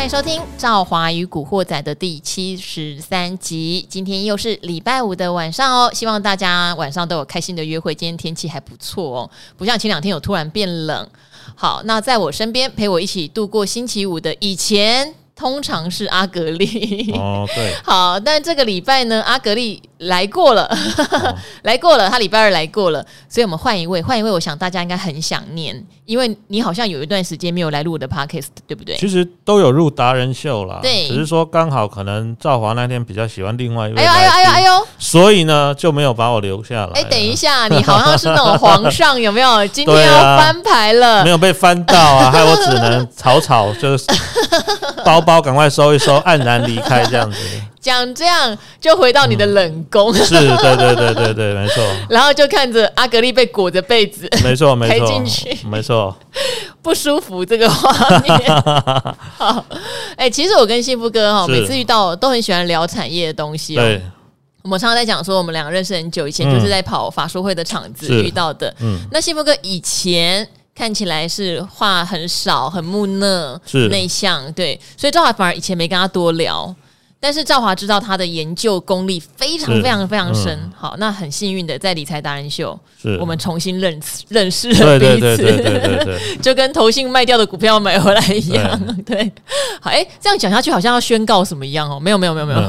欢迎收听《赵华与古惑仔》的第七十三集。今天又是礼拜五的晚上哦，希望大家晚上都有开心的约会。今天天气还不错哦，不像前两天有突然变冷。好，那在我身边陪我一起度过星期五的以前。通常是阿格力哦，对，好，但这个礼拜呢，阿格力来过了，哦、来过了，他礼拜二来过了，所以我们换一位，换一位，我想大家应该很想念，因为你好像有一段时间没有来录我的 podcast，对不对？其实都有入达人秀啦，对，只是说刚好可能赵华那天比较喜欢另外一位，哎呦哎呦哎呦哎呦，所以呢就没有把我留下来。哎，等一下，你好像是那种皇上有没有？今天要翻牌了，啊、没有被翻到啊，害我只能草草就是包包。包赶快收一收，黯然离开这样子。讲这样就回到你的冷宫、嗯，是对对对对对，没错。然后就看着阿格力被裹着被子，没错没错，抬进去，没错，不舒服这个画面。好，哎、欸，其实我跟幸福哥哈，每次遇到都很喜欢聊产业的东西、喔。对，我们常常在讲说，我们两个认识很久，以前就是在跑法说会的场子遇到的。嗯，那幸福哥以前。看起来是话很少，很木讷，是内向，对，所以赵华反而以前没跟他多聊。但是赵华知道他的研究功力非常非常非常深，嗯、好，那很幸运的在理财达人秀，是。我们重新认识认识了彼此，就跟投信卖掉的股票买回来一样，对，对。好，哎、欸，这样讲下去好像要宣告什么一样哦，没有没有没有没有，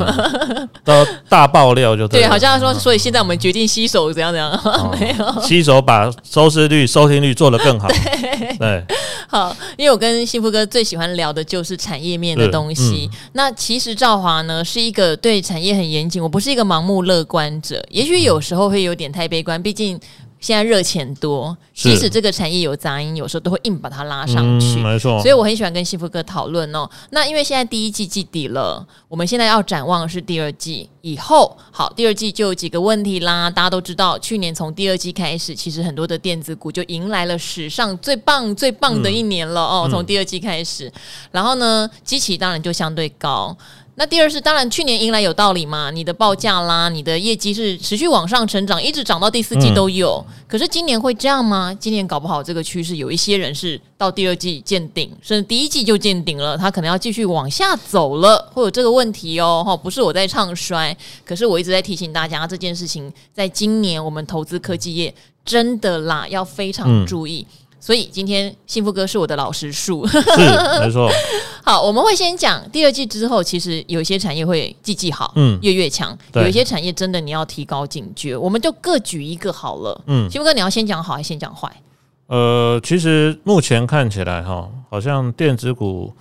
都、嗯、大爆料就对，对，好像说，所以现在我们决定吸手怎样怎样，哦、没有。吸手把收视率、收听率做得更好，对，对好，因为我跟幸福哥最喜欢聊的就是产业面的东西，嗯、那其实赵华。呢，是一个对产业很严谨，我不是一个盲目乐观者，也许有时候会有点太悲观，毕竟现在热钱多，即使这个产业有杂音，有时候都会硬把它拉上去，嗯、没错。所以我很喜欢跟幸福哥讨论哦。那因为现在第一季季底了，我们现在要展望的是第二季以后。好，第二季就有几个问题啦，大家都知道，去年从第二季开始，其实很多的电子股就迎来了史上最棒最棒的一年了、嗯、哦。从第二季开始，嗯、然后呢，基期当然就相对高。那第二是，当然去年迎来有道理嘛，你的报价啦，你的业绩是持续往上成长，一直涨到第四季都有。嗯、可是今年会这样吗？今年搞不好这个趋势，有一些人是到第二季见顶，甚至第一季就见顶了，他可能要继续往下走了，会有这个问题哦。哈，不是我在唱衰，可是我一直在提醒大家，这件事情在今年我们投资科技业真的啦，要非常注意。嗯所以今天幸福哥是我的老实树，是没错。好，我们会先讲第二季之后，其实有一些产业会季季好，嗯，月月强。有一些产业真的你要提高警觉，我们就各举一个好了。嗯，幸福哥，你要先讲好还是先讲坏？呃，其实目前看起来哈，好像电子股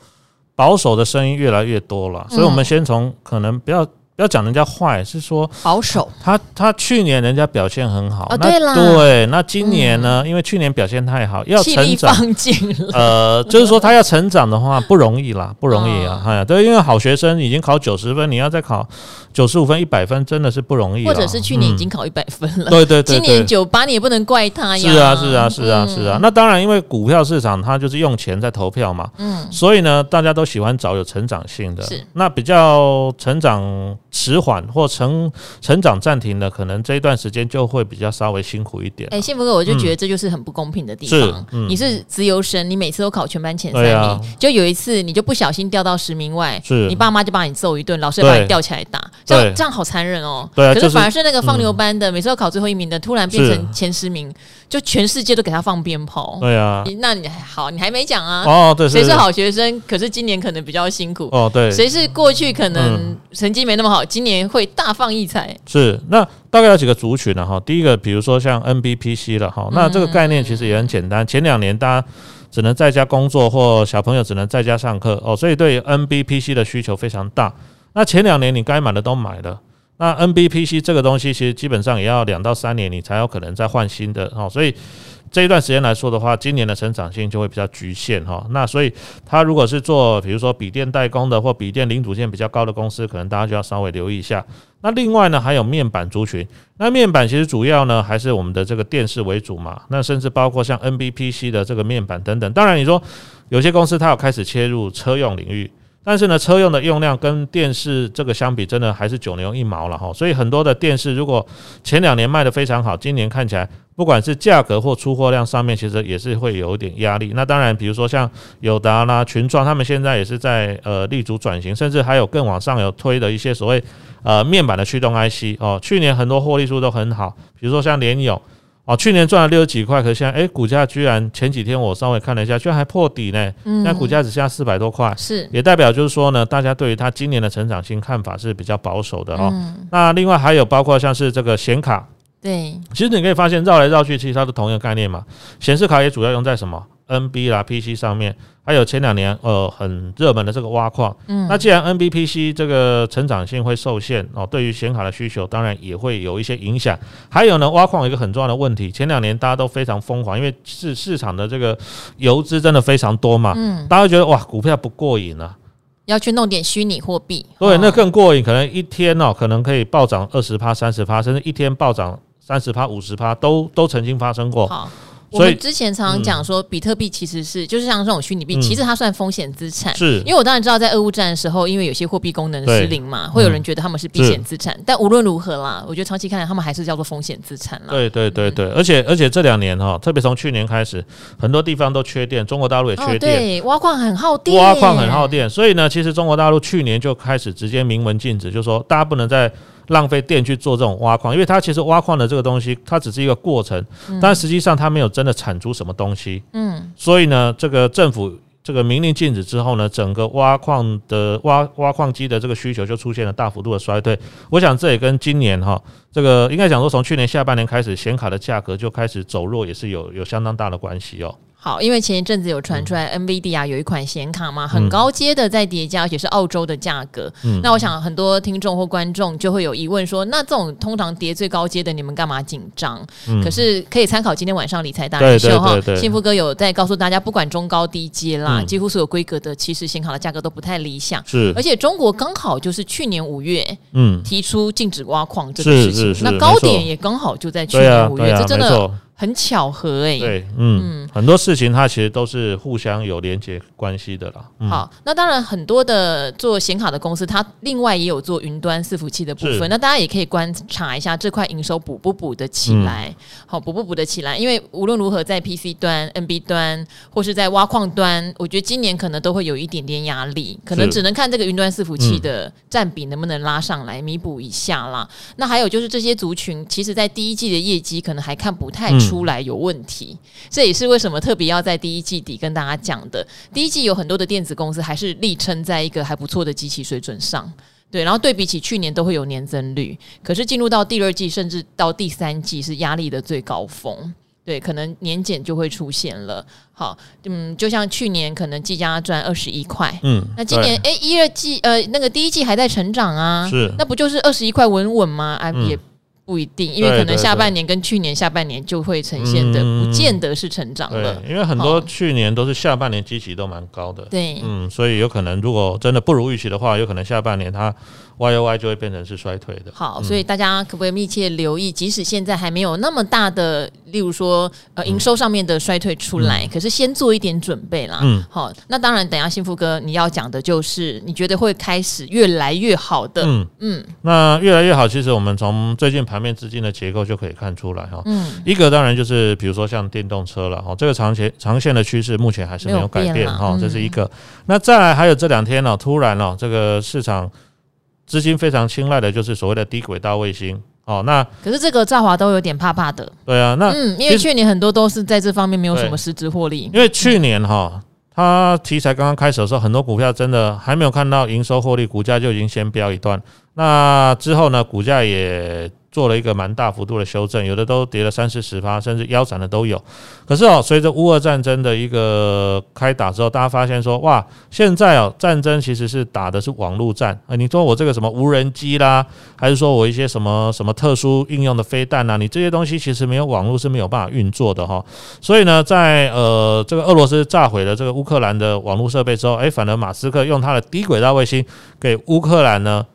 保守的声音越来越多了，所以我们先从可能不要。要讲人家坏是说保守，他他去年人家表现很好，哦、对啦，对，那今年呢？嗯、因为去年表现太好，要成长，呃，就是说他要成长的话不容易啦，不容易啊，哎呀、哦，对，因为好学生已经考九十分，你要再考九十五分、一百分，真的是不容易。或者是去年已经考一百分了，对对对，今年九八你也不能怪他呀。是啊是啊是啊是啊，那当然，因为股票市场它就是用钱在投票嘛，嗯，所以呢，大家都喜欢找有成长性的，是。那比较成长迟缓或成成长暂停的，可能这一段时间就会比较稍微辛苦一点。哎，幸福哥，我就觉得这就是很不公平的地方。嗯、你是自由生，你每次都考全班前三名，啊、就有一次你就不小心掉到十名外，是。你爸妈就把你揍一顿，老师也把你吊起来打，这样这样好残忍哦。对，可是反而是那个放牛班的，嗯、每次都考最后一名的，突然变成前十名，就全世界都给他放鞭炮。对啊，那你好，你还没讲啊？哦，对，谁是好学生？可是今年可能比较辛苦。哦，对，谁是过去可能成绩没那么好，今年。会大放异彩，是那大概有几个族群呢？哈，第一个，比如说像 NBPC 了哈，那这个概念其实也很简单。前两年大家只能在家工作，或小朋友只能在家上课哦，所以对 NBPC 的需求非常大。那前两年你该买的都买了，那 NBPC 这个东西其实基本上也要两到三年你才有可能再换新的哦，所以。这一段时间来说的话，今年的成长性就会比较局限哈。那所以，他如果是做比如说笔电代工的或笔电零组件比较高的公司，可能大家就要稍微留意一下。那另外呢，还有面板族群。那面板其实主要呢还是我们的这个电视为主嘛。那甚至包括像 NBPC 的这个面板等等。当然，你说有些公司它有开始切入车用领域。但是呢，车用的用量跟电视这个相比，真的还是九牛一毛了哈。所以很多的电视如果前两年卖得非常好，今年看起来不管是价格或出货量上面，其实也是会有一点压力。那当然，比如说像友达啦、群创，他们现在也是在呃立足转型，甚至还有更往上有推的一些所谓呃面板的驱动 IC 哦。去年很多获利数都很好，比如说像联咏。哦，去年赚了六十几块，可是现在哎，股价居然前几天我稍微看了一下，居然还破底呢。嗯，现在股价只剩下四百多块，是也代表就是说呢，大家对于它今年的成长性看法是比较保守的哦。嗯，那另外还有包括像是这个显卡，对，其实你可以发现绕来绕去，其实它是同一个概念嘛。显示卡也主要用在什么？NB 啦，PC 上面还有前两年呃很热门的这个挖矿，嗯，那既然 NB PC 这个成长性会受限哦，对于显卡的需求当然也会有一些影响。还有呢，挖矿有一个很重要的问题，前两年大家都非常疯狂，因为市市场的这个游资真的非常多嘛，嗯，大家觉得哇，股票不过瘾啊，要去弄点虚拟货币，对，那更过瘾，可能一天哦，可能可以暴涨二十趴、三十趴，甚至一天暴涨三十趴、五十趴，都都曾经发生过。好。我们之前常常讲说，比特币其实是就是像这种虚拟币，其实它算风险资产。是，因为我当然知道，在俄乌战的时候，因为有些货币功能失灵嘛，会有人觉得他们是避险资产。但无论如何啦，我觉得长期看来，他们还是叫做风险资产啦。对对对对，而且而且这两年哈，特别从去年开始，很多地方都缺电，中国大陆也缺电，对，挖矿很耗电，挖矿很耗电。所以呢，其实中国大陆去年就开始直接明文禁止，就是说大家不能再。浪费电去做这种挖矿，因为它其实挖矿的这个东西，它只是一个过程，但实际上它没有真的产出什么东西。嗯，所以呢，这个政府这个明令禁止之后呢，整个挖矿的挖挖矿机的这个需求就出现了大幅度的衰退。我想这也跟今年哈，这个应该讲说从去年下半年开始，显卡的价格就开始走弱，也是有有相当大的关系哦。好，因为前一阵子有传出来，NVIDIA 有一款显卡嘛，很高阶的在叠加，而且是澳洲的价格。嗯，那我想很多听众或观众就会有疑问说，那这种通常叠最高阶的，你们干嘛紧张？嗯，可是可以参考今天晚上理财达人秀哈，幸福哥有在告诉大家，不管中高低阶啦，几乎所有规格的，其实显卡的价格都不太理想。是，而且中国刚好就是去年五月，嗯，提出禁止挖矿这个事情，那高点也刚好就在去年五月，这真的。很巧合哎、欸，对，嗯，嗯，很多事情它其实都是互相有连接关系的啦。嗯、好，那当然很多的做显卡的公司，它另外也有做云端伺服器的部分。那大家也可以观察一下这块营收补不补得起来？嗯、好，补不补得起来？因为无论如何，在 PC 端、NB 端或是在挖矿端，我觉得今年可能都会有一点点压力，可能只能看这个云端伺服器的占比能不能拉上来弥补一下啦。嗯、那还有就是这些族群，其实在第一季的业绩可能还看不太出。出来有问题，这也是为什么特别要在第一季底跟大家讲的。第一季有很多的电子公司还是力撑在一个还不错的机器水准上，对，然后对比起去年都会有年增率，可是进入到第二季甚至到第三季是压力的最高峰，对，可能年检就会出现了。好，嗯，就像去年可能季家赚二十一块，嗯，那今年哎一二季呃那个第一季还在成长啊，是，那不就是二十一块稳稳吗？啊也。不一定，因为可能下半年跟去年下半年就会呈现的，不见得是成长了。因为很多去年都是下半年基期都蛮高的，对，嗯，所以有可能如果真的不如预期的话，有可能下半年它。Y O Y 就会变成是衰退的。好，所以大家可不可以密切留意？即使现在还没有那么大的，例如说呃营收上面的衰退出来，可是先做一点准备啦。嗯，好，那当然，等一下幸福哥你要讲的就是你觉得会开始越来越好的。嗯嗯，那越来越好，其实我们从最近盘面资金的结构就可以看出来哈。嗯，一个当然就是比如说像电动车了哈，这个长线长线的趋势目前还是没有改变哈，这是一个。那再来还有这两天呢，突然呢，这个市场。资金非常青睐的就是所谓的低轨道卫星哦，那可是这个兆华都有点怕怕的。对啊，那嗯，因为去年很多都是在这方面没有什么实质获利。因为去年哈，它题材刚刚开始的时候，很多股票真的还没有看到营收获利，股价就已经先飙一段。那之后呢，股价也。做了一个蛮大幅度的修正，有的都跌了三四十趴，甚至腰斩的都有。可是哦，随着乌俄战争的一个开打之后，大家发现说，哇，现在哦，战争其实是打的是网络战啊。你说我这个什么无人机啦，还是说我一些什么什么特殊应用的飞弹呐？你这些东西其实没有网络是没有办法运作的哈。所以呢，在呃这个俄罗斯炸毁了这个乌克兰的网络设备之后，诶，反而马斯克用他的低轨道卫星给乌克兰呢。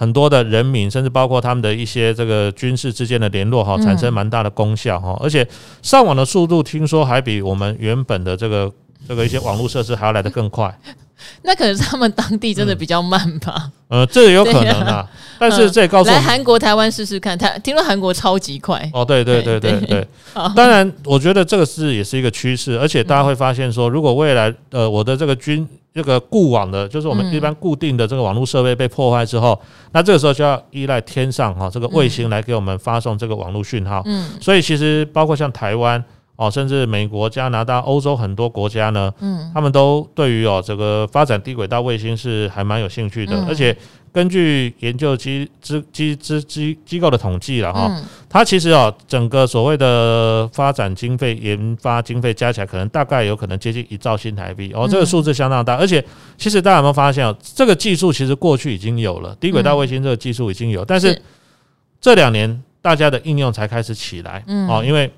很多的人民，甚至包括他们的一些这个军事之间的联络哈，产生蛮大的功效哈，而且上网的速度听说还比我们原本的这个这个一些网络设施还要来得更快。那可能是他们当地真的比较慢吧？嗯、呃，这也有可能啊。啊 但是这也告诉来韩国、台湾试试看。他听说韩国超级快哦，对对对对对，对。当然，我觉得这个是也是一个趋势，而且大家会发现说，如果未来呃我的这个军这个固网的，就是我们一般固定的这个网络设备被破坏之后，嗯、那这个时候就要依赖天上哈这个卫星来给我们发送这个网络讯号。嗯，所以其实包括像台湾。哦，甚至美国、加拿大、欧洲很多国家呢，嗯，他们都对于哦这个发展低轨道卫星是还蛮有兴趣的，嗯、而且根据研究机机机机机机构的统计了哈，嗯、它其实哦整个所谓的发展经费、研发经费加起来，可能大概有可能接近一兆新台币哦，这个数字相当大，而且其实大家有没有发现哦，这个技术其实过去已经有了，低轨道卫星这个技术已经有，但是。这两年大家的应用才开始起来，嗯，哦，因为。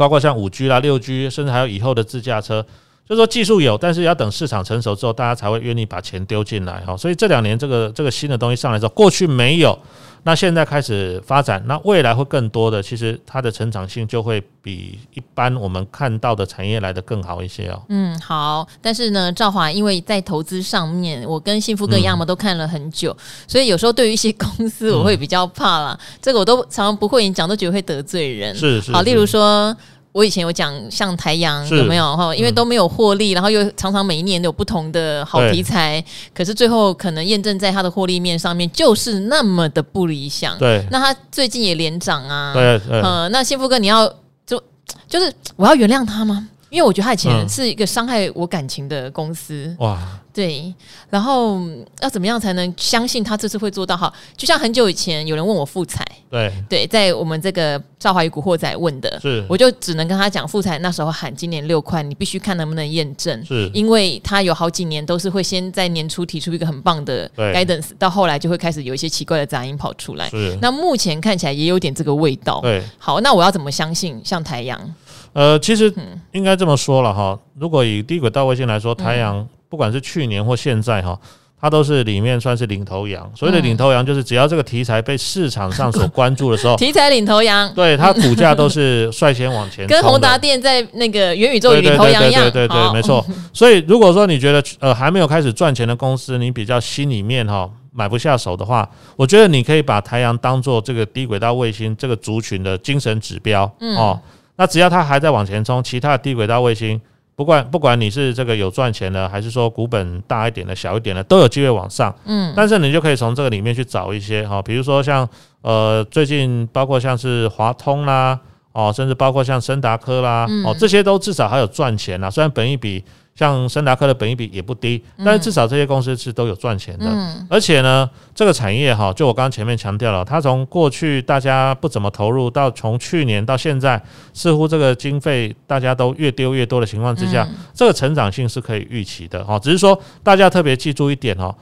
包括像五 G 啦、六 G，甚至还有以后的自驾车，就是说技术有，但是要等市场成熟之后，大家才会愿意把钱丢进来哈。所以这两年这个这个新的东西上来之后，过去没有。那现在开始发展，那未来会更多的，其实它的成长性就会比一般我们看到的产业来的更好一些哦。嗯，好，但是呢，赵华因为在投资上面，我跟幸福哥一样嘛，都看了很久，嗯、所以有时候对于一些公司，我会比较怕啦。嗯、这个我都常常不会讲，都觉得会得罪人。是是，是。好，例如说。我以前有讲像台阳有没有哈？因为都没有获利，然后又常常每一年都有不同的好题材，可是最后可能验证在它的获利面上面就是那么的不理想。对，那他最近也连涨啊。对，嗯，那幸福哥你要就就是我要原谅他吗？因为我觉得他以前是一个伤害我感情的公司。哇。对，然后要怎么样才能相信他这次会做到好？就像很久以前有人问我富彩，对对，在我们这个赵华与古惑仔问的，是我就只能跟他讲，富彩那时候喊今年六块，你必须看能不能验证，是因为他有好几年都是会先在年初提出一个很棒的 guidance，到后来就会开始有一些奇怪的杂音跑出来。是那目前看起来也有点这个味道。对，好，那我要怎么相信像台阳？呃，其实应该这么说了哈，如果以低轨道卫星来说，台阳。不管是去年或现在哈，它都是里面算是领头羊。所谓的领头羊，就是只要这个题材被市场上 所关注的时候，题材领头羊，对它股价都是率先往前。跟宏达电在那个元宇宙领头羊一样。对对对，没错。所以如果说你觉得呃还没有开始赚钱的公司，你比较心里面哈买不下手的话，我觉得你可以把台阳当做这个低轨道卫星这个族群的精神指标哦。那只要它还在往前冲，其他的低轨道卫星。不管不管你是这个有赚钱的，还是说股本大一点的、小一点的，都有机会往上。嗯，但是你就可以从这个里面去找一些哈，比如说像呃最近包括像是华通啦，哦，甚至包括像森达科啦，哦，这些都至少还有赚钱啦，虽然本益比。像森达科的本益比也不低，但是至少这些公司是都有赚钱的，嗯、而且呢，这个产业哈，就我刚刚前面强调了，它从过去大家不怎么投入，到从去年到现在，似乎这个经费大家都越丢越多的情况之下，嗯、这个成长性是可以预期的哈，只是说大家特别记住一点哈。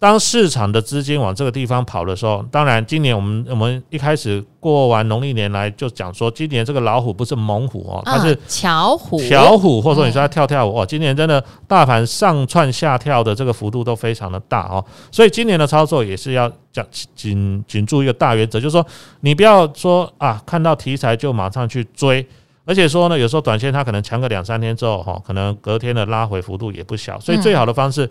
当市场的资金往这个地方跑的时候，当然，今年我们我们一开始过完农历年来就讲说，今年这个老虎不是猛虎哦，它是巧虎，巧虎，或者说你说它跳跳舞哦，今年真的大盘上窜下跳的这个幅度都非常的大哦，所以今年的操作也是要讲紧紧注一个大原则，就是说你不要说啊，看到题材就马上去追，而且说呢，有时候短线它可能强个两三天之后哈，可能隔天的拉回幅度也不小，所以最好的方式，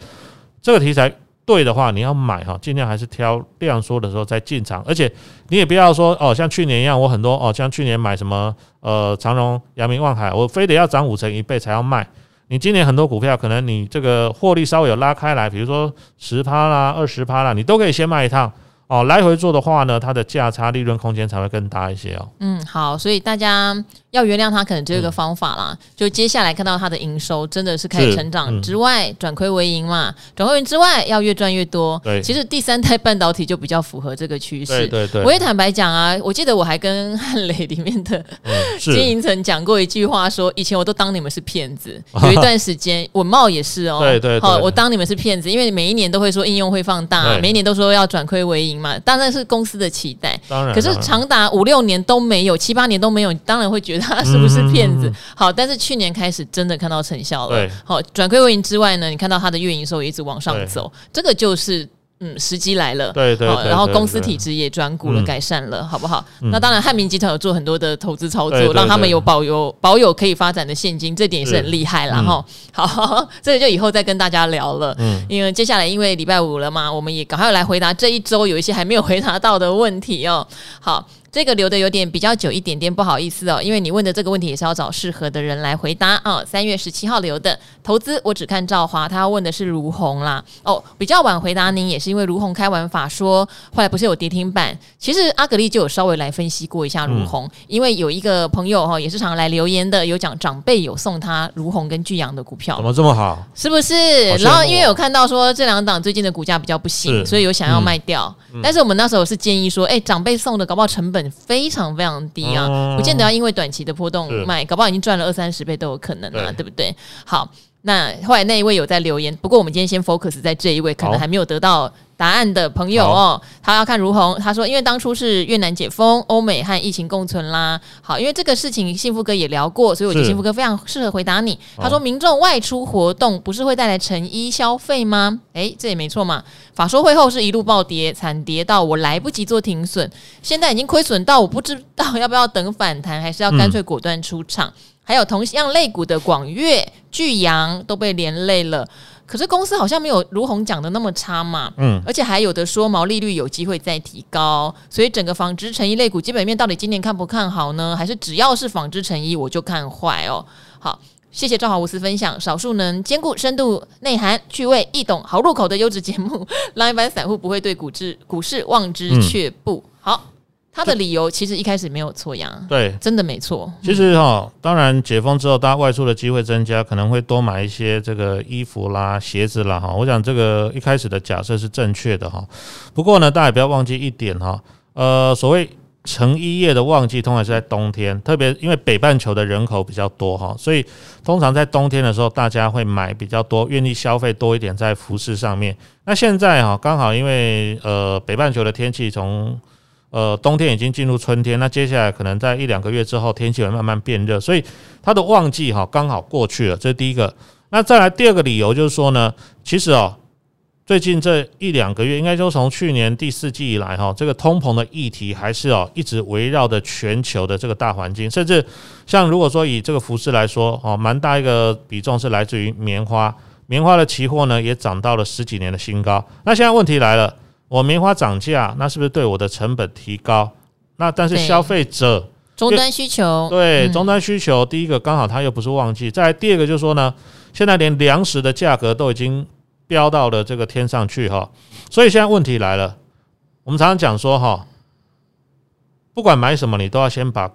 这个题材。对的话，你要买哈，尽量还是挑量缩的时候再进场，而且你也不要说哦，像去年一样，我很多哦，像去年买什么呃长荣、阳明、望海，我非得要涨五成一倍才要卖。你今年很多股票，可能你这个获利稍微有拉开来，比如说十趴啦、二十趴啦，你都可以先卖一趟。哦，来回做的话呢，它的价差利润空间才会更大一些哦。嗯，好，所以大家要原谅它，可能这个方法啦。嗯、就接下来看到它的营收真的是开始成长之外，转亏为盈嘛，转亏为盈之外，要越赚越多。对，其实第三代半导体就比较符合这个趋势。对对对。我也坦白讲啊，我记得我还跟汉磊里面的经营层讲过一句话说，说以前我都当你们是骗子，有一段时间稳懋也是哦。对对对。好，我当你们是骗子，因为每一年都会说应用会放大，每一年都说要转亏为盈。嘛，当然是公司的期待。当然，可是长达五六年都没有，七八年都没有，你当然会觉得他是不是骗子？嗯、好，但是去年开始真的看到成效了。对，好，转亏为盈之外呢，你看到它的运营收也一直往上走，这个就是嗯，时机来了，对对，然后公司体制也转股了，改善了，好不好？那当然，汉民集团有做很多的投资操作，让他们有保有保有可以发展的现金，这点也是很厉害了哈。好，这个就以后再跟大家聊了。嗯，因为接下来因为礼拜五了嘛，我们也赶快来回答这一周有一些还没有回答到的问题哦。好。这个留的有点比较久一点点，不好意思哦，因为你问的这个问题也是要找适合的人来回答啊。三月十七号留的投资，我只看赵华，他要问的是卢红啦。哦，比较晚回答您也是因为卢红开完法说，后来不是有跌停板。其实阿格力就有稍微来分析过一下卢红，嗯、因为有一个朋友哈，也是常来留言的，有讲长辈有送他卢红跟巨阳的股票，怎么这么好？是不是？然后因为有看到说这两档最近的股价比较不行，所以有想要卖掉。嗯、但是我们那时候是建议说，哎，长辈送的搞不好成本。非常非常低啊，嗯、不见得要因为短期的波动卖，搞不好已经赚了二三十倍都有可能啊，对不对？好，那后来那一位有在留言，不过我们今天先 focus 在这一位，可能还没有得到。答案的朋友哦，他要看如虹。他说，因为当初是越南解封，欧美和疫情共存啦。好，因为这个事情，幸福哥也聊过，所以我觉得幸福哥非常适合回答你。他说，民众外出活动不是会带来成衣消费吗？诶，这也没错嘛。法说会后是一路暴跌，惨跌到我来不及做停损，现在已经亏损到我不知道要不要等反弹，还是要干脆果断出场。嗯、还有同样类股的广越、巨阳都被连累了。可是公司好像没有卢红讲的那么差嘛，嗯，而且还有的说毛利率有机会再提高，所以整个纺织成衣类股基本面到底今年看不看好呢？还是只要是纺织成衣我就看坏哦？好，谢谢赵华无私分享，少数能兼顾深度内涵、趣味易懂、好入口的优质节目，让一般散户不会对股市股市望之却步。嗯、好。他的理由其实一开始没有错呀，对，真的没错。其实哈，当然解封之后，大家外出的机会增加，可能会多买一些这个衣服啦、鞋子啦哈。我想这个一开始的假设是正确的哈。不过呢，大家也不要忘记一点哈，呃，所谓成衣业的旺季通常是在冬天，特别因为北半球的人口比较多哈，所以通常在冬天的时候，大家会买比较多，愿意消费多一点在服饰上面。那现在哈，刚好因为呃北半球的天气从呃，冬天已经进入春天，那接下来可能在一两个月之后，天气会慢慢变热，所以它的旺季哈刚好过去了，这是第一个。那再来第二个理由就是说呢，其实哦，最近这一两个月，应该说从去年第四季以来哈，这个通膨的议题还是哦一直围绕着全球的这个大环境，甚至像如果说以这个服饰来说哦，蛮大一个比重是来自于棉花，棉花的期货呢也涨到了十几年的新高。那现在问题来了。我棉花涨价，那是不是对我的成本提高？那但是消费者终端需求，对终端需求，第一个刚好它又不是旺季，再来第二个就是说呢，现在连粮食的价格都已经飙到了这个天上去哈，所以现在问题来了，我们常常讲说哈，不管买什么，你都要先把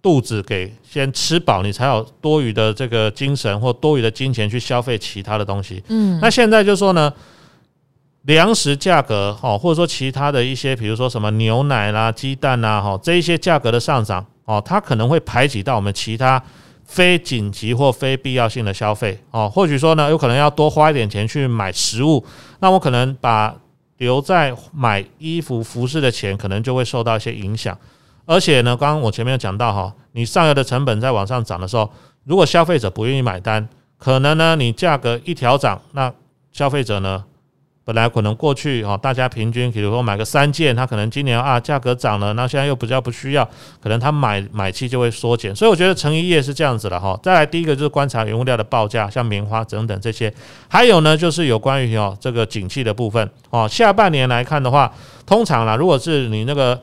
肚子给先吃饱，你才有多余的这个精神或多余的金钱去消费其他的东西。嗯，那现在就是说呢。粮食价格，哈，或者说其他的一些，比如说什么牛奶啦、鸡蛋啦，哈，这一些价格的上涨，哦，它可能会排挤到我们其他非紧急或非必要性的消费，哦，或许说呢，有可能要多花一点钱去买食物，那我可能把留在买衣服服饰的钱，可能就会受到一些影响。而且呢，刚刚我前面有讲到哈，你上游的成本在往上涨的时候，如果消费者不愿意买单，可能呢，你价格一调涨，那消费者呢？本来可能过去哈，大家平均，比如说买个三件，他可能今年啊价格涨了，那现在又比较不需要，可能他买买气就会缩减。所以我觉得成衣业是这样子的哈。再来第一个就是观察原物料的报价，像棉花等等这些，还有呢就是有关于哦这个景气的部分哦。下半年来看的话，通常啦，如果是你那个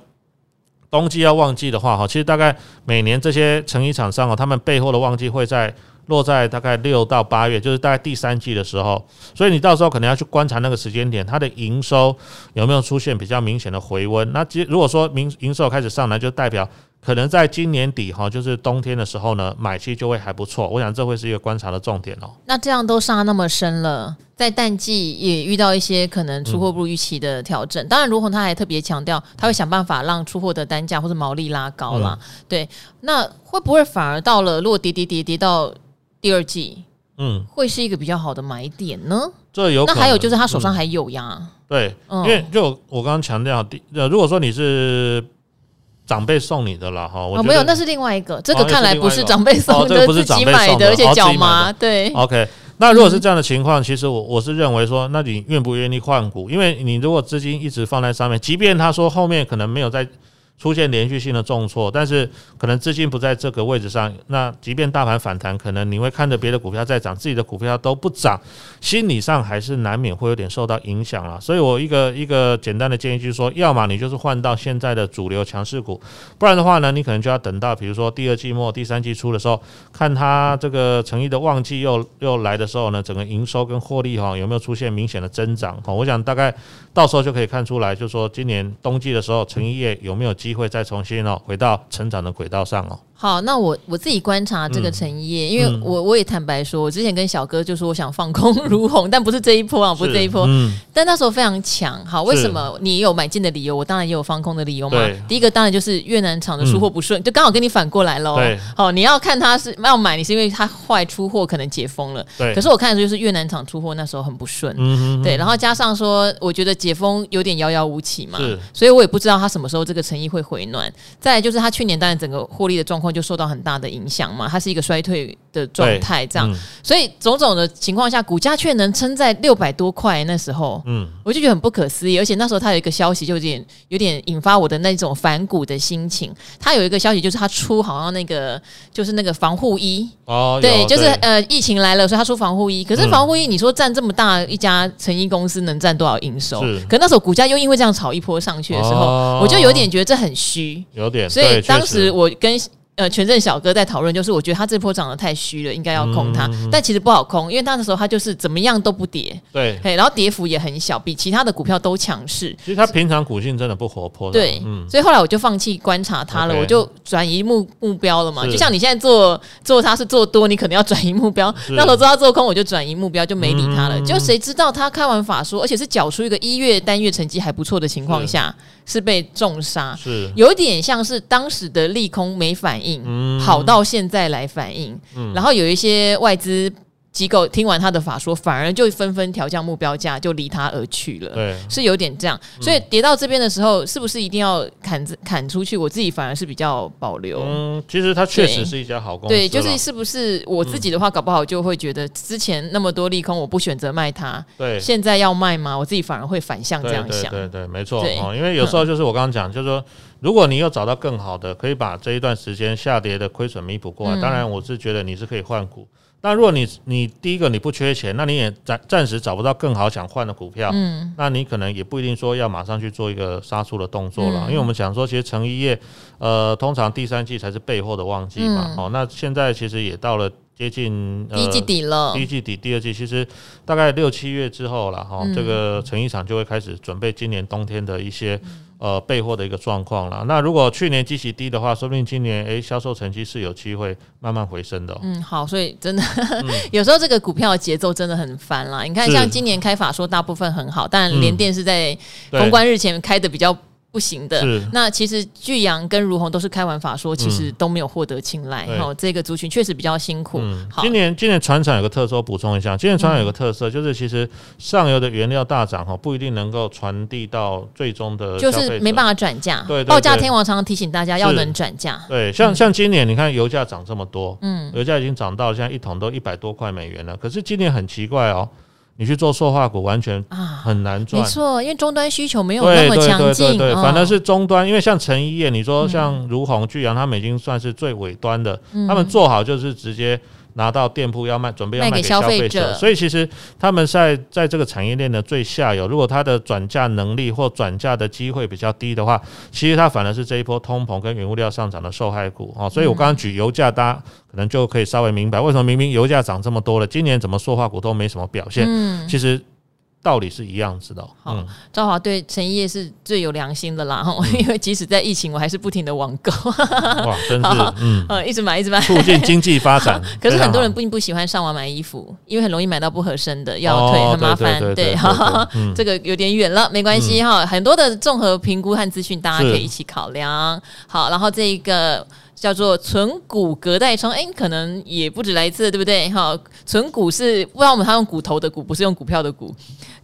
冬季要旺季的话哈，其实大概每年这些成衣厂商哦，他们背后的旺季会在。落在大概六到八月，就是大概第三季的时候，所以你到时候可能要去观察那个时间点，它的营收有没有出现比较明显的回温。那其如果说明营收开始上来，就代表可能在今年底哈，就是冬天的时候呢，买气就会还不错。我想这会是一个观察的重点哦。那这样都杀那么深了，在淡季也遇到一些可能出货不如预期的调整。嗯、当然，如虹他还特别强调，他会想办法让出货的单价或者毛利拉高啦。嗯、对，那会不会反而到了如果跌跌跌跌到？第二季，嗯，会是一个比较好的买点呢。这有，那还有就是他手上还有呀。嗯、对，因为就我刚刚强调，第呃，如果说你是长辈送你的了哈，我、哦、没有，那是另外一个。这个看来不是长辈送的，不是自己买的，而且脚麻。对，OK。那如果是这样的情况，其实我我是认为说，那你愿不愿意换股？因为你如果资金一直放在上面，即便他说后面可能没有在。出现连续性的重挫，但是可能资金不在这个位置上，那即便大盘反弹，可能你会看着别的股票在涨，自己的股票都不涨，心理上还是难免会有点受到影响了。所以我一个一个简单的建议就是说，要么你就是换到现在的主流强势股，不然的话呢，你可能就要等到比如说第二季末、第三季初的时候，看它这个诚意的旺季又又来的时候呢，整个营收跟获利哈有没有出现明显的增长哈，我想大概到时候就可以看出来，就是说今年冬季的时候，诚意业有没有机会再重新哦回到成长的轨道上哦。好，那我我自己观察这个诚意业，因为我我也坦白说，我之前跟小哥就说我想放空 如虹，但不是这一波啊，不是这一波，嗯但那时候非常强。好，为什么你有买进的理由？我当然也有放空的理由嘛。第一个当然就是越南厂的出货不顺，就刚好跟你反过来喽。对，好，你要看他是要买，你是因为他坏出货可能解封了。对，可是我看的就是越南厂出货那时候很不顺。嗯对，然后加上说，我觉得解封有点遥遥无期嘛。所以我也不知道他什么时候这个诚意会回暖。再来就是他去年当然整个获利的状况就受到很大的影响嘛，它是一个衰退的状态，这样，嗯、所以种种的情况下，股价却能撑在六百多块那时候，嗯，我就觉得很不可思议。而且那时候他有一个消息，就有点有点引发我的那种反骨的心情。他有一个消息，就是他出好像那个就是那个防护衣哦，对，就是呃疫情来了，所以他出防护衣。可是防护衣，你说占这么大一家成衣公司，能占多少营收？可那时候股价又因为这样炒一波上去的时候，哦、我就有点觉得这很虚，有点。所以当时我跟呃，权证小哥在讨论，就是我觉得他这波涨得太虚了，应该要空它。嗯、但其实不好空，因为那时候他就是怎么样都不跌，对，然后跌幅也很小，比其他的股票都强势。其实他平常股性真的不活泼，对，嗯、所以后来我就放弃观察它了我就转移目目标了嘛。就像你现在做做它是做多，你可能要转移目标。那时候做他做空，我就转移目标，就没理他了。嗯、就谁知道他开完法说，而且是缴出一个一月单月成绩还不错的情况下。是被重杀，是有点像是当时的利空没反应，嗯、跑到现在来反应，嗯、然后有一些外资机构听完他的法说，反而就纷纷调降目标价，就离他而去了。对，是有点这样。所以跌到这边的时候，是不是一定要砍砍出去？我自己反而是比较保留。嗯，其实它确实是一家好公司。对，就是是不是我自己的话，搞不好就会觉得之前那么多利空，我不选择卖它。对，现在要卖吗？我自己反而会反向这样想。对对，对，没错。对，因为有时候就是我刚刚讲，就是说，如果你有找到更好的，可以把这一段时间下跌的亏损弥补过来。当然，我是觉得你是可以换股。那如果你你第一个你不缺钱，那你也暂暂时找不到更好想换的股票，嗯，那你可能也不一定说要马上去做一个杀出的动作了，嗯、因为我们讲说，其实成衣业，呃，通常第三季才是备货的旺季嘛，嗯、哦，那现在其实也到了。接近第一季底了，第一季底，第二季其实大概六七月之后了哈，这个成衣厂就会开始准备今年冬天的一些呃备货的一个状况了。那如果去年基期低的话，说不定今年诶销售成绩是有机会慢慢回升的。嗯，好，所以真的 有时候这个股票的节奏真的很烦啦。你看，像今年开法说大部分很好，但联电是在封关日前开的比较。不行的，是那其实巨阳跟如虹都是开完法说，其实都没有获得青睐。好、嗯，这个族群确实比较辛苦。嗯、好今年今年船厂有个特色，我补充一下，今年船厂有个特色，嗯、就是其实上游的原料大涨哈，不一定能够传递到最终的，就是没办法转嫁。对，报价天王常常提醒大家要能转嫁。对，像像今年你看油价涨这么多，嗯，油价已经涨到现在一桶都一百多块美元了。可是今年很奇怪哦。你去做塑化股完全很难赚，没错，因为终端需求没有那么强劲，对对对对，反而是终端，因为像成衣业，你说像如虹、巨阳，他们已经算是最尾端的，他们做好就是直接。拿到店铺要卖，准备要卖给消费者，所以其实他们在在这个产业链的最下游，如果它的转嫁能力或转嫁的机会比较低的话，其实它反而是这一波通膨跟原物料上涨的受害股啊。所以我刚刚举油价，大家可能就可以稍微明白为什么明明油价涨这么多了，今年怎么塑化股都没什么表现。嗯其实。道理是一样子的。好，兆华对成衣业是最有良心的啦，因为即使在疫情，我还是不停的网购。哇，真是，嗯，一直买，一直买，促进经济发展。可是很多人并不喜欢上网买衣服，因为很容易买到不合身的，要退，很麻烦。对，这个有点远了，没关系哈。很多的综合评估和资讯，大家可以一起考量。好，然后这一个。叫做存股隔代冲，哎、欸，可能也不止来一次，对不对？哈，存股是不知道我们他用骨头的股，不是用股票的股。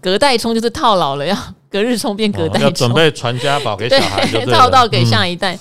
隔代冲就是套牢了，要 隔日冲变隔代冲，哦、要准备传家宝给 小孩，对，套到给下一代。嗯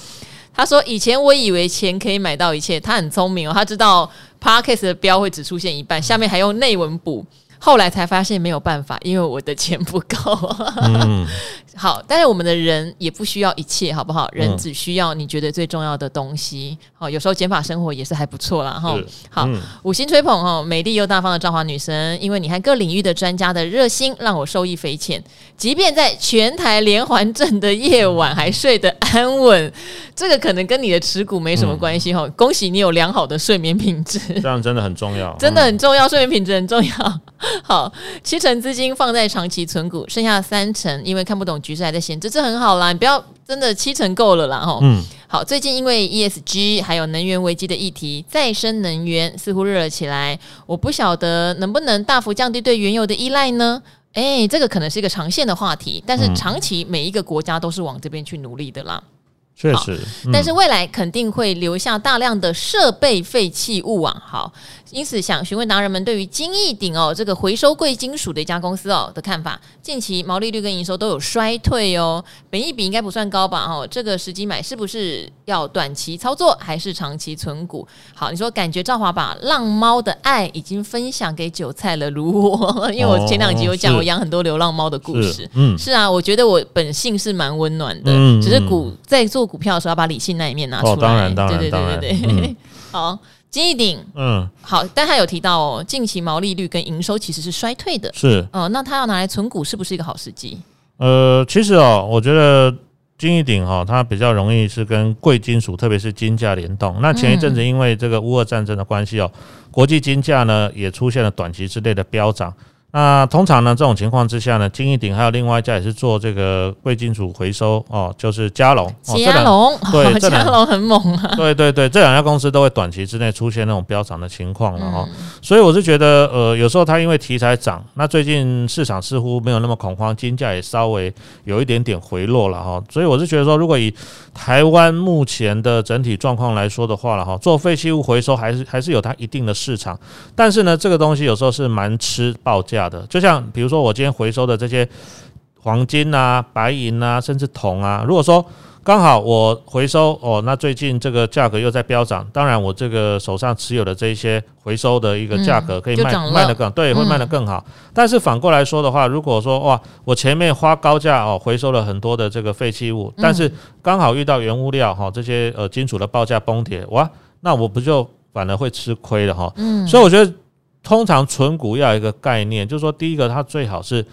他说以前我以为钱可以买到一切，他很聪明哦，他知道 parkas 的标会只出现一半，下面还用内文补。后来才发现没有办法，因为我的钱不够。嗯，好，但是我们的人也不需要一切，好不好？人只需要你觉得最重要的东西。好，有时候减法生活也是还不错啦。哈。好，五星吹捧哦，美丽又大方的兆华女神，因为你和各领域的专家的热心，让我受益匪浅。即便在全台连环震的夜晚，还睡得安稳。这个可能跟你的持股没什么关系哈。恭喜你有良好的睡眠品质，这样真的很重要，真的很重要，睡眠品质很重要。好，七成资金放在长期存股，剩下三成因为看不懂局势还在闲置，这很好啦。你不要真的七成够了啦哈。嗯，好，最近因为 ESG 还有能源危机的议题，再生能源似乎热了起来。我不晓得能不能大幅降低对原油的依赖呢？诶，这个可能是一个长线的话题，但是长期每一个国家都是往这边去努力的啦。确实，嗯、但是未来肯定会留下大量的设备废弃物啊。好。因此，想询问达人们对于金益鼎哦，这个回收贵金属的一家公司哦的看法。近期毛利率跟营收都有衰退哦，本益比应该不算高吧？哦，这个时机买是不是要短期操作还是长期存股？好，你说感觉赵华把浪猫的爱已经分享给韭菜了，如我，因为我前两集有讲我养很多流浪猫的故事。嗯，是啊，我觉得我本性是蛮温暖的，嗯，只是股在做股票的时候要把理性那一面拿出来。哦，当然，当然，对对对对对，嗯、好。金益鼎，嗯，好，但他有提到哦，近期毛利率跟营收其实是衰退的，是，哦、呃，那他要拿来存股是不是一个好时机？呃，其实哦，我觉得金益鼎哈，它比较容易是跟贵金属，特别是金价联动。那前一阵子因为这个乌俄战争的关系哦，国际金价呢也出现了短期之内的飙涨。那通常呢，这种情况之下呢，金一鼎还有另外一家也是做这个贵金属回收哦，就是佳龙。佳龙，对，佳龙很猛啊。对对对，这两家公司都会短期之内出现那种飙涨的情况了哈。所以我是觉得，呃，有时候它因为题材涨，那最近市场似乎没有那么恐慌，金价也稍微有一点点回落了哈。所以我是觉得说，如果以台湾目前的整体状况来说的话了哈，做废弃物回收还是还是有它一定的市场，但是呢，这个东西有时候是蛮吃报价的，就像比如说我今天回收的这些黄金啊、白银啊，甚至铜啊，如果说刚好我回收哦，那最近这个价格又在飙涨，当然我这个手上持有的这些回收的一个价格可以卖卖得更对，会卖得更好。但是反过来说的话，如果说哇，我前面花高价哦回收了很多的这个废弃物，但是刚好遇到原物料哈这些呃金属的报价崩跌，哇，那我不就反而会吃亏了哈？嗯，所以我觉得。通常存股要有一个概念，就是说，第一个它最好是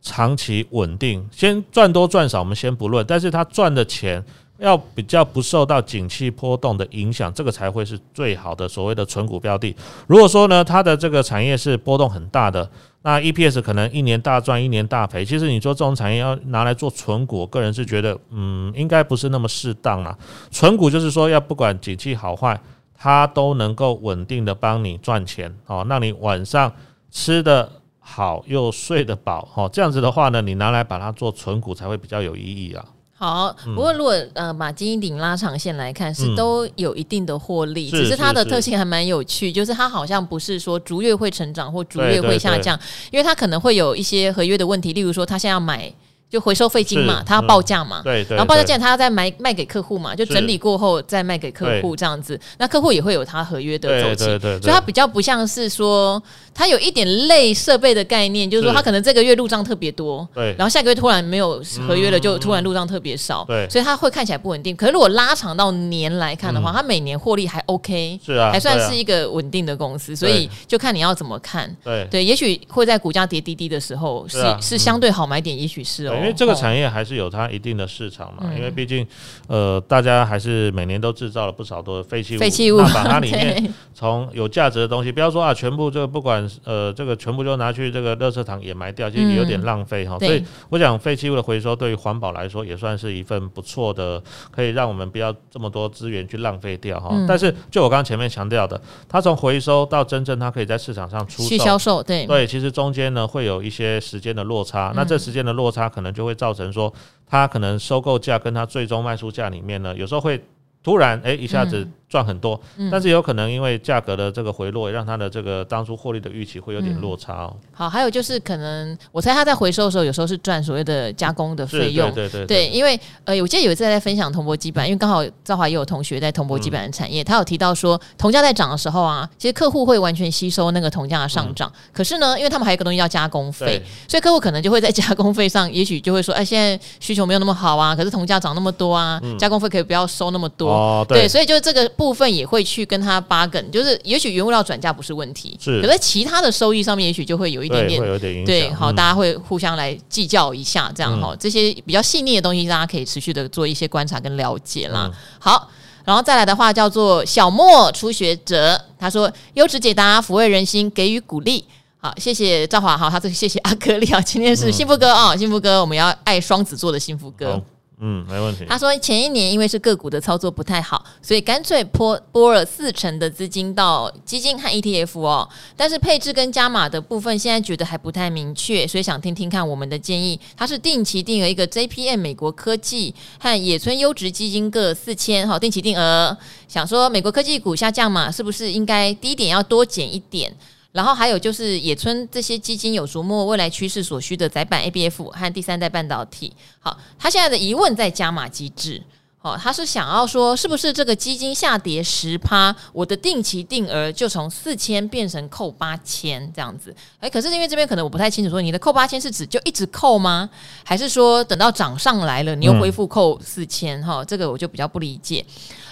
长期稳定，先赚多赚少我们先不论，但是它赚的钱要比较不受到景气波动的影响，这个才会是最好的所谓的存股标的。如果说呢，它的这个产业是波动很大的，那 EPS 可能一年大赚一年大赔，其实你说这种产业要拿来做存股，个人是觉得，嗯，应该不是那么适当啊。存股就是说，要不管景气好坏。它都能够稳定的帮你赚钱哦，让你晚上吃的好又睡得饱哦，这样子的话呢，你拿来把它做存股才会比较有意义啊。好，不过如果呃把金益鼎拉长线来看，是都有一定的获利，只是它的特性还蛮有趣，就是它好像不是说逐月会成长或逐月会下降，因为它可能会有一些合约的问题，例如说它现在要买。就回收废金嘛，他要报价嘛，对对，然后报价价他要再卖卖给客户嘛，就整理过后再卖给客户这样子，那客户也会有他合约的周期，所以它比较不像是说，它有一点类设备的概念，就是说它可能这个月入账特别多，对，然后下个月突然没有合约了，就突然入账特别少，对，所以它会看起来不稳定。可是如果拉长到年来看的话，它每年获利还 OK，是啊，还算是一个稳定的公司，所以就看你要怎么看，对。对，也许会在股价跌滴滴的时候是是相对好买点，也许是哦。因为这个产业还是有它一定的市场嘛，因为毕竟，呃，大家还是每年都制造了不少的废弃物，废弃物，把它 里面从有价值的东西，不要说啊，全部这个不管呃，这个全部就拿去这个垃圾场掩埋掉，其实有点浪费哈。所以我想废弃物的回收对于环保来说也算是一份不错的，可以让我们不要这么多资源去浪费掉哈。但是就我刚刚前面强调的，它从回收到真正它可以在市场上出售，去销售，对。对，其实中间呢会有一些时间的落差，那这时间的落差可能就会造成说，它可能收购价跟它最终卖出价里面呢，有时候会突然哎一下子。赚很多，但是有可能因为价格的这个回落，让它的这个当初获利的预期会有点落差哦。好，还有就是可能我猜他在回收的时候，有时候是赚所谓的加工的费用。对对对对，因为呃，我记得有一次在分享铜箔基板，因为刚好赵华也有同学在铜箔基板的产业，他有提到说铜价在涨的时候啊，其实客户会完全吸收那个铜价的上涨。可是呢，因为他们还有一个东西叫加工费，所以客户可能就会在加工费上，也许就会说，哎，现在需求没有那么好啊，可是铜价涨那么多啊，加工费可以不要收那么多。哦，对，所以就这个部分也会去。跟他 bargain，就是也许原物料转嫁不是问题，是，可在其他的收益上面，也许就会有一点点，会有点影响。对，好，大家会互相来计较一下，这样哈，这些比较细腻的东西，大家可以持续的做一些观察跟了解啦。好，然后再来的话叫做小莫初学者，他说优质解答抚慰人心，给予鼓励。好，谢谢赵华，好，他这个谢谢阿格力啊，今天是幸福哥啊，幸福哥，我们要爱双子座的幸福哥。嗯，没问题。他说前一年因为是个股的操作不太好，所以干脆拨拨了四成的资金到基金和 ETF 哦。但是配置跟加码的部分现在觉得还不太明确，所以想听听看我们的建议。他是定期定额一个 JPM 美国科技和野村优质基金各四千，哈，定期定额。想说美国科技股下降嘛，是不是应该低点要多减一点？然后还有就是野村这些基金有琢磨未来趋势所需的窄板 ABF 和第三代半导体。好，他现在的疑问在加码机制。哦，他是想要说，是不是这个基金下跌十趴，我的定期定额就从四千变成扣八千这样子？诶，可是因为这边可能我不太清楚，说你的扣八千是指就一直扣吗？还是说等到涨上来了，你又恢复扣四千？哈，这个我就比较不理解。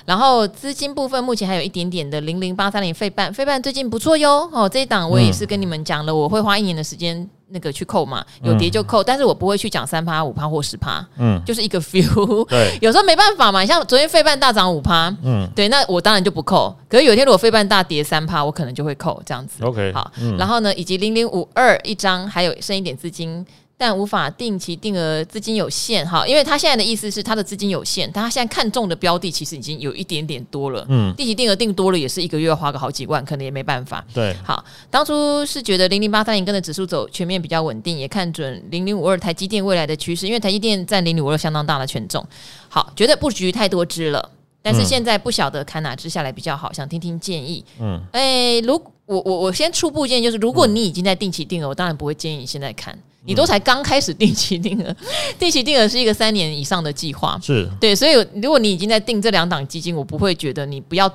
然后资金部分目前还有一点点的零零八三零费半，费半最近不错哟。哦，这一档我也是跟你们讲了，我会花一年的时间。那个去扣嘛，有跌就扣，嗯、但是我不会去讲三趴、五趴或十趴，嗯，就是一个 feel。对，有时候没办法嘛，像昨天费半大涨五趴，嗯，对，那我当然就不扣。可是有一天如果费半大跌三趴，我可能就会扣这样子。OK，好，嗯、然后呢，以及零零五二一张，还有剩一点资金。但无法定期定额，资金有限哈，因为他现在的意思是他的资金有限，但他现在看中的标的其实已经有一点点多了，嗯，定期定额定多了也是一个月要花个好几万，可能也没办法。对，好，当初是觉得零零八三零跟着指数走，全面比较稳定，也看准零零五二台积电未来的趋势，因为台积电占零零五二相当大的权重，好，觉得布局太多只了，但是现在不晓得砍哪只下来比较好，想听听建议。嗯，哎、欸，如我我我先初步建议就是，如果你已经在定期定额，我当然不会建议你现在看。你都才刚开始定期定额，定期定额是一个三年以上的计划，是对，所以如果你已经在定这两档基金，我不会觉得你不要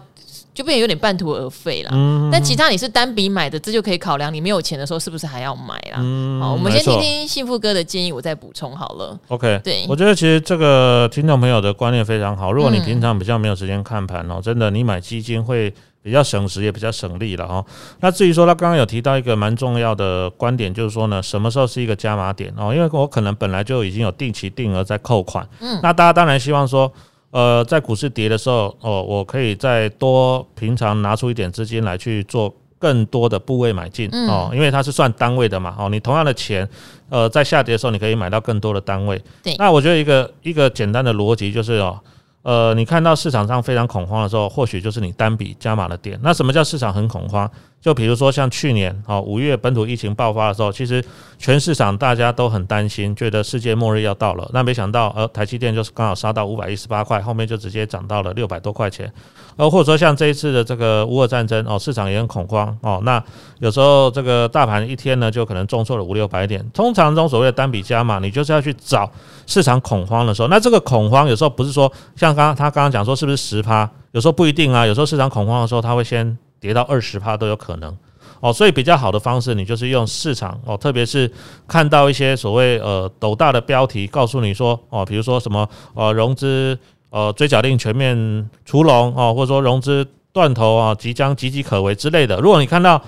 就变成有点半途而废啦。嗯，但其他你是单笔买的，这就可以考量你没有钱的时候是不是还要买啦。嗯，好，我们先听听幸福哥的建议，我再补充好了。OK，对，我觉得其实这个听众朋友的观念非常好。如果你平常比较没有时间看盘哦，真的你买基金会。比较省时也比较省力了哈。那至于说他刚刚有提到一个蛮重要的观点，就是说呢，什么时候是一个加码点哦？因为我可能本来就已经有定期定额在扣款，嗯，那大家当然希望说，呃，在股市跌的时候哦，我可以再多平常拿出一点资金来去做更多的部位买进哦，因为它是算单位的嘛哦，你同样的钱，呃，在下跌的时候你可以买到更多的单位。对，那我觉得一个一个简单的逻辑就是哦。呃，你看到市场上非常恐慌的时候，或许就是你单笔加码的点。那什么叫市场很恐慌？就比如说像去年哦，五月本土疫情爆发的时候，其实全市场大家都很担心，觉得世界末日要到了。那没想到，呃，台积电就是刚好杀到五百一十八块，后面就直接涨到了六百多块钱。呃，或者说像这一次的这个乌俄战争哦，市场也很恐慌哦。那有时候这个大盘一天呢，就可能重挫了五六百点。通常中所谓的单笔加码，你就是要去找市场恐慌的时候。那这个恐慌有时候不是说像刚刚他刚刚讲说是不是十趴，有时候不一定啊。有时候市场恐慌的时候，他会先。跌到二十趴都有可能哦，所以比较好的方式，你就是用市场哦，特别是看到一些所谓呃斗大的标题，告诉你说哦，比如说什么呃融资呃追缴令全面除笼哦，或者说融资断头啊，即将岌岌可危之类的。如果你看到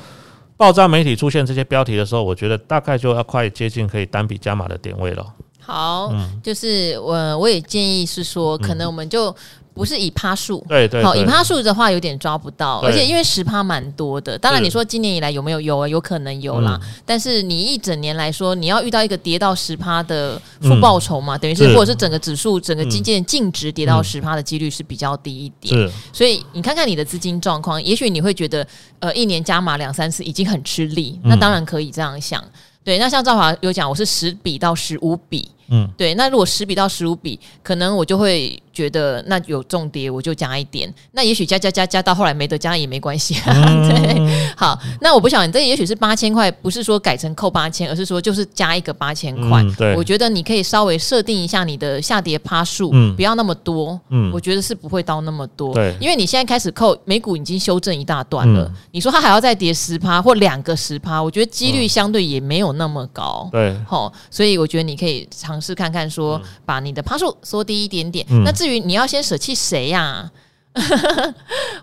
爆炸媒体出现这些标题的时候，我觉得大概就要快接近可以单笔加码的点位了。好，嗯、就是我我也建议是说，可能我们就。不是以趴数，对对，好，以趴数的话有点抓不到，而且因为十趴蛮多的。当然你说今年以来有没有有啊？有可能有啦。但是你一整年来说，你要遇到一个跌到十趴的负报酬嘛，等于是或者是整个指数整个基建净值跌到十趴的几率是比较低一点。所以你看看你的资金状况，也许你会觉得，呃，一年加码两三次已经很吃力。那当然可以这样想。对，那像赵华有讲，我是十笔到十五笔。嗯，对，那如果十笔到十五笔，可能我就会。觉得那有重叠，我就加一点。那也许加加加加到后来没得加也没关系啊。嗯、对，好，那我不晓得这也许是八千块，不是说改成扣八千，而是说就是加一个八千块。嗯、对，我觉得你可以稍微设定一下你的下跌趴数，嗯、不要那么多。嗯，我觉得是不会到那么多。对，因为你现在开始扣美股已经修正一大段了，嗯、你说它还要再跌十趴或两个十趴，我觉得几率相对也没有那么高。对，好，所以我觉得你可以尝试看看，说把你的趴数缩低一点点。那至于你要先舍弃谁呀？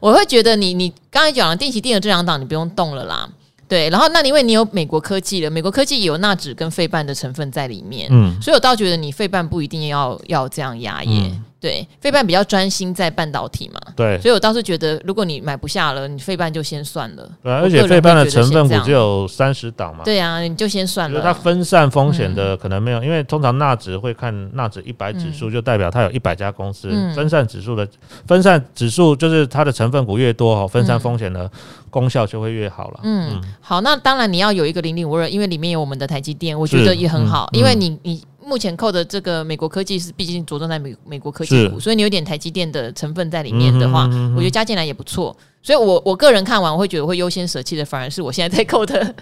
我会觉得你你刚才讲了定期定额这两档，你不用动了啦。对，然后那因为你有美国科技了，美国科技也有纳指跟费半的成分在里面，嗯，所以我倒觉得你费半不一定要要这样压耶。对，费半比较专心在半导体嘛，对，所以我倒是觉得，如果你买不下了，你费半就先算了。对，而且费半的成分股只有三十档嘛。对啊，你就先算了。它分散风险的可能没有，因为通常纳指会看纳指一百指数，就代表它有一百家公司。分散指数的分散指数就是它的成分股越多哈，分散风险的功效就会越好了。嗯，好，那当然你要有一个零零五二，因为里面有我们的台积电，我觉得也很好，因为你你。目前扣的这个美国科技是毕竟着重在美美国科技股，所以你有点台积电的成分在里面的话，嗯、哼哼哼我觉得加进来也不错。所以我，我我个人看完，我会觉得会优先舍弃的，反而是我现在在扣的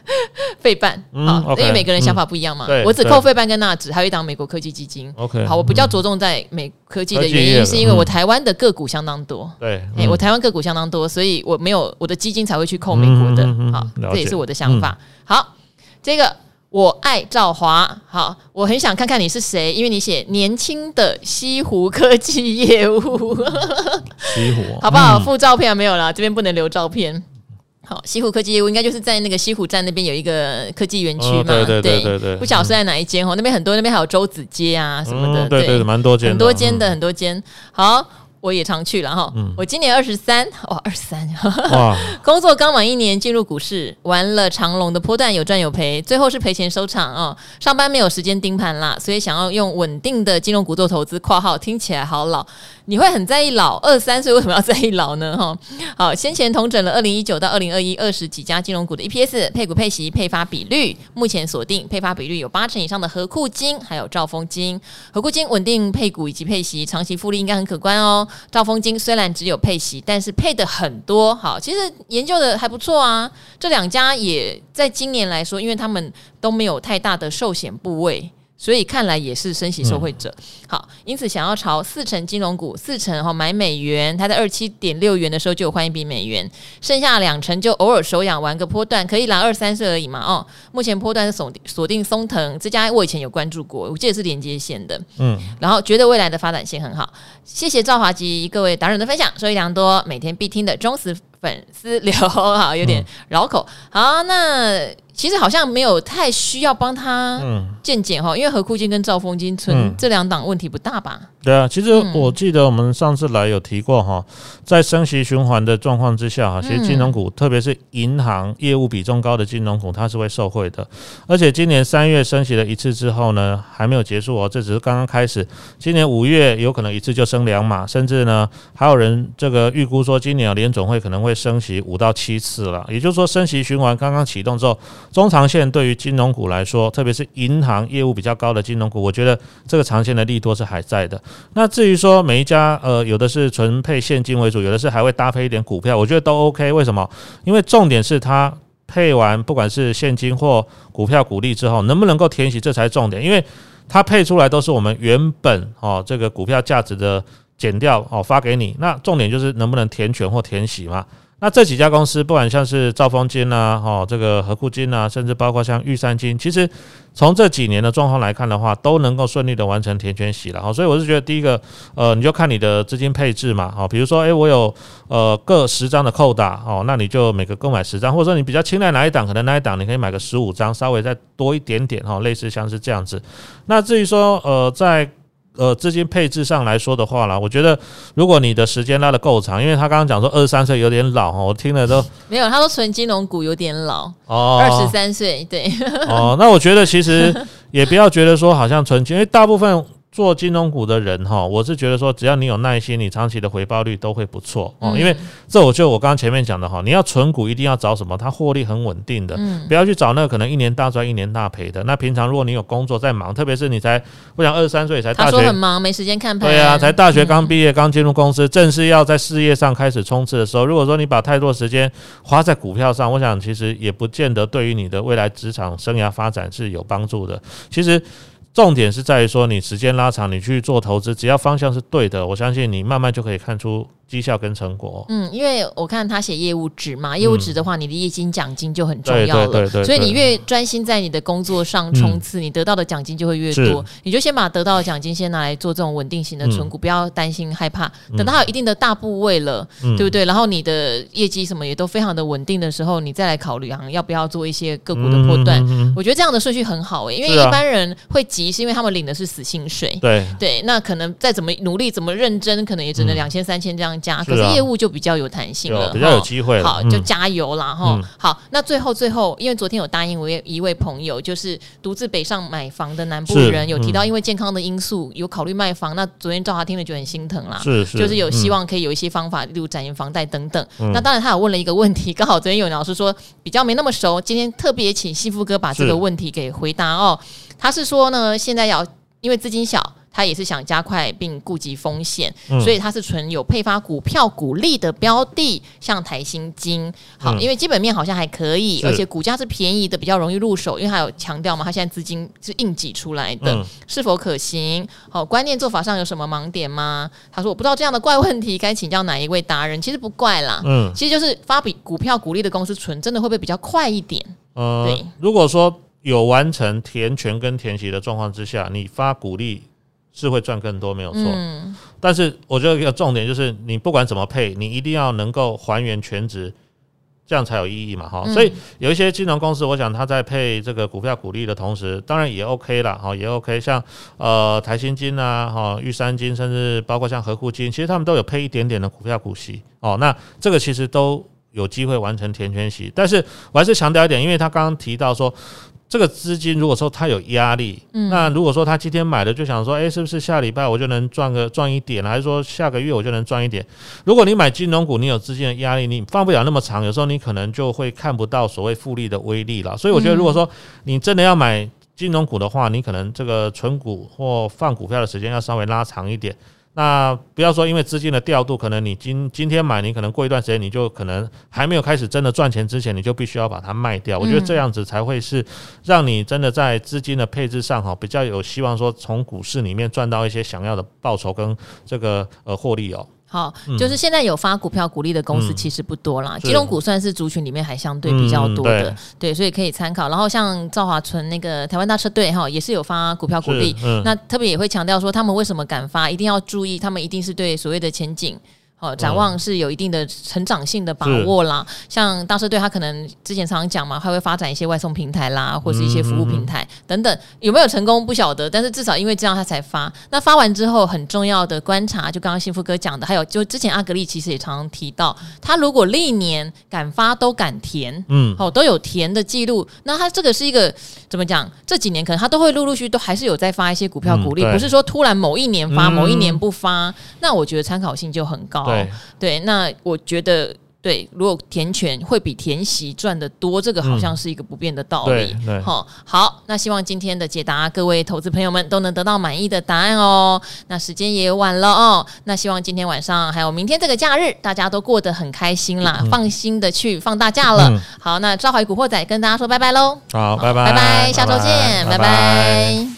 费半。好，嗯、因为每个人想法不一样嘛。嗯、我只扣费半跟纳指，还有一档美国科技基金。OK，好，我比较着重在美科技的原因，是因为我台湾的个股相当多。对，哎、欸，我台湾个股相当多，所以我没有我的基金才会去扣美国的。好，这也是我的想法。嗯、好，这个。我爱赵华，好，我很想看看你是谁，因为你写年轻的西湖科技业务，西湖 好不好？附照片没有了，这边不能留照片。好，西湖科技业务应该就是在那个西湖站那边有一个科技园区嘛，对对对对对，不晓得是在哪一间哦，那边很多，那边还有周子街啊什么的，对对，蛮多间，很多间的很多间，好。我也常去了哈，嗯、我今年二十三，哇，二十三，哇，工作刚满一年，进入股市，玩了长龙的波段，有赚有赔，最后是赔钱收场哦。上班没有时间盯盘啦，所以想要用稳定的金融股做投资。括号听起来好老。你会很在意老，二三岁为什么要在意老呢？哈，好，先前统整了二零一九到二零二一二十几家金融股的 EPS、配股配息、配发比率，目前锁定配发比率有八成以上的合库金，还有兆丰金。合库金稳定配股以及配息，长期复利应该很可观哦。兆丰金虽然只有配息，但是配的很多，好，其实研究的还不错啊。这两家也在今年来说，因为他们都没有太大的寿险部位。所以看来也是升息受惠者，嗯、好，因此想要朝四成金融股，四成哈买美元，它在二七点六元的时候就有换一笔美元，剩下两成就偶尔手痒玩个波段，可以拿二三岁而已嘛哦。目前波段是锁锁定松藤这家，我以前有关注过，我记得是连接线的，嗯，然后觉得未来的发展性很好。谢谢赵华吉各位达人的分享，收益良多，每天必听的忠实粉丝流 哈，有点绕口。嗯、好，那。其实好像没有太需要帮他健检哈，因为何库金跟赵丰金存这两档问题不大吧？对啊，其实我记得我们上次来有提过哈，在升息循环的状况之下哈，其实金融股，特别是银行业务比重高的金融股，它是会受惠的。而且今年三月升息了一次之后呢，还没有结束哦，这只是刚刚开始。今年五月有可能一次就升两码，甚至呢，还有人这个预估说，今年联总会可能会升息五到七次了。也就是说，升息循环刚刚启动之后。中长线对于金融股来说，特别是银行业务比较高的金融股，我觉得这个长线的利多是还在的。那至于说每一家，呃，有的是纯配现金为主，有的是还会搭配一点股票，我觉得都 OK。为什么？因为重点是它配完不管是现金或股票股利之后，能不能够填息，这才是重点。因为它配出来都是我们原本哦这个股票价值的减掉哦发给你，那重点就是能不能填权或填息嘛。那这几家公司，不管像是兆丰金啊，哈，这个和库金啊，甚至包括像玉山金，其实从这几年的状况来看的话，都能够顺利的完成填权息了，哈，所以我是觉得第一个，呃，你就看你的资金配置嘛，哈，比如说，诶，我有呃各十张的扣打，哦，那你就每个购买十张，或者说你比较青睐哪一档，可能那一档你可以买个十五张，稍微再多一点点，哈，类似像是这样子。那至于说，呃，在呃，资金配置上来说的话啦，我觉得如果你的时间拉的够长，因为他刚刚讲说二十三岁有点老哈，我听了都没有，他说纯金融股有点老哦，二十三岁对。哦，那我觉得其实也不要觉得说好像纯金，因为大部分做金融股的人哈，我是觉得说，只要你有耐心，你长期的回报率都会不错哦。因为这我就我刚刚前面讲的哈，你要存股一定要找什么？它获利很稳定的，不要去找那个可能一年大赚一年大赔的。那平常如果你有工作在忙，特别是你才我想二十三岁才大学，他说很忙，没时间看盘。对啊，才大学刚毕业，刚进入公司，正是要在事业上开始冲刺的时候，如果说你把太多时间花在股票上，我想其实也不见得对于你的未来职场生涯发展是有帮助的。其实。重点是在于说，你时间拉长，你去做投资，只要方向是对的，我相信你慢慢就可以看出。绩效跟成果，嗯，因为我看他写业务值嘛，业务值的话，你的业绩奖金就很重要了，对，对所以你越专心在你的工作上冲刺，你得到的奖金就会越多。你就先把得到的奖金先拿来做这种稳定型的存股，不要担心害怕。等到有一定的大部位了，对不对？然后你的业绩什么也都非常的稳定的时候，你再来考虑啊，要不要做一些个股的波段？我觉得这样的顺序很好诶，因为一般人会急，是因为他们领的是死薪水。对对，那可能再怎么努力，怎么认真，可能也只能两千三千这样。加，可是业务就比较有弹性了，比较有机会。好，就加油啦哈。好，那最后最后，因为昨天有答应我一位朋友，就是独自北上买房的南部人，有提到因为健康的因素有考虑卖房。那昨天赵华听了就很心疼啦，是是，就是有希望可以有一些方法，例如展延房贷等等。那当然他有问了一个问题，刚好昨天有老师说比较没那么熟，今天特别请幸福哥把这个问题给回答哦。他是说呢，现在要因为资金小。他也是想加快并顾及风险，嗯、所以他是存有配发股票股利的标的，像台新金。好，嗯、因为基本面好像还可以，而且股价是便宜的，比较容易入手。因为他有强调嘛，他现在资金是硬挤出来的，嗯、是否可行？好，观念做法上有什么盲点吗？他说我不知道这样的怪问题该请教哪一位达人。其实不怪啦，嗯，其实就是发比股票股利的公司存，真的会不会比较快一点？呃，对，如果说有完成填权跟填息的状况之下，你发股利。是会赚更多，没有错。嗯、但是我觉得一个重点就是，你不管怎么配，你一定要能够还原全值，这样才有意义嘛，哈。嗯、所以有一些金融公司，我想他在配这个股票股利的同时，当然也 OK 了，哈，也 OK 像。像呃台新金啊，哈玉山金，甚至包括像合库金，其实他们都有配一点点的股票股息哦。那这个其实都有机会完成填权息。但是我还是强调一点，因为他刚刚提到说。这个资金如果说它有压力，嗯，那如果说他今天买的就想说，哎，是不是下礼拜我就能赚个赚一点，还是说下个月我就能赚一点？如果你买金融股，你有资金的压力，你放不了那么长，有时候你可能就会看不到所谓复利的威力了。所以我觉得，如果说你真的要买金融股的话，你可能这个存股或放股票的时间要稍微拉长一点。那不要说，因为资金的调度，可能你今今天买，你可能过一段时间，你就可能还没有开始真的赚钱之前，你就必须要把它卖掉。我觉得这样子才会是让你真的在资金的配置上哈，比较有希望说从股市里面赚到一些想要的报酬跟这个呃获利哦。好，就是现在有发股票股利的公司其实不多啦，嗯、金融股算是族群里面还相对比较多的，嗯、对，对，所以可以参考。然后像赵华春那个台湾大车队哈，也是有发股票股利，嗯、那特别也会强调说他们为什么敢发，一定要注意，他们一定是对所谓的前景。哦，展望是有一定的成长性的把握啦。是像大车队，他可能之前常常讲嘛，他会发展一些外送平台啦，或是一些服务平台等等。有没有成功不晓得，但是至少因为这样他才发。那发完之后，很重要的观察，就刚刚幸福哥讲的，还有就之前阿格力其实也常常提到，他如果历年敢发都敢填，嗯，哦都有填的记录，那他这个是一个怎么讲？这几年可能他都会陆陆续续都还是有在发一些股票股利，嗯、不是说突然某一年发，某一年不发。嗯、那我觉得参考性就很高。对对，那我觉得对，如果填权会比填息赚的多，这个好像是一个不变的道理。好，好，那希望今天的解答，各位投资朋友们都能得到满意的答案哦。那时间也晚了哦，那希望今天晚上还有明天这个假日，大家都过得很开心啦，嗯、放心的去放大假了。嗯、好，那抓怀古惑仔跟大家说拜拜喽。好，拜拜，拜拜，下周见，拜拜。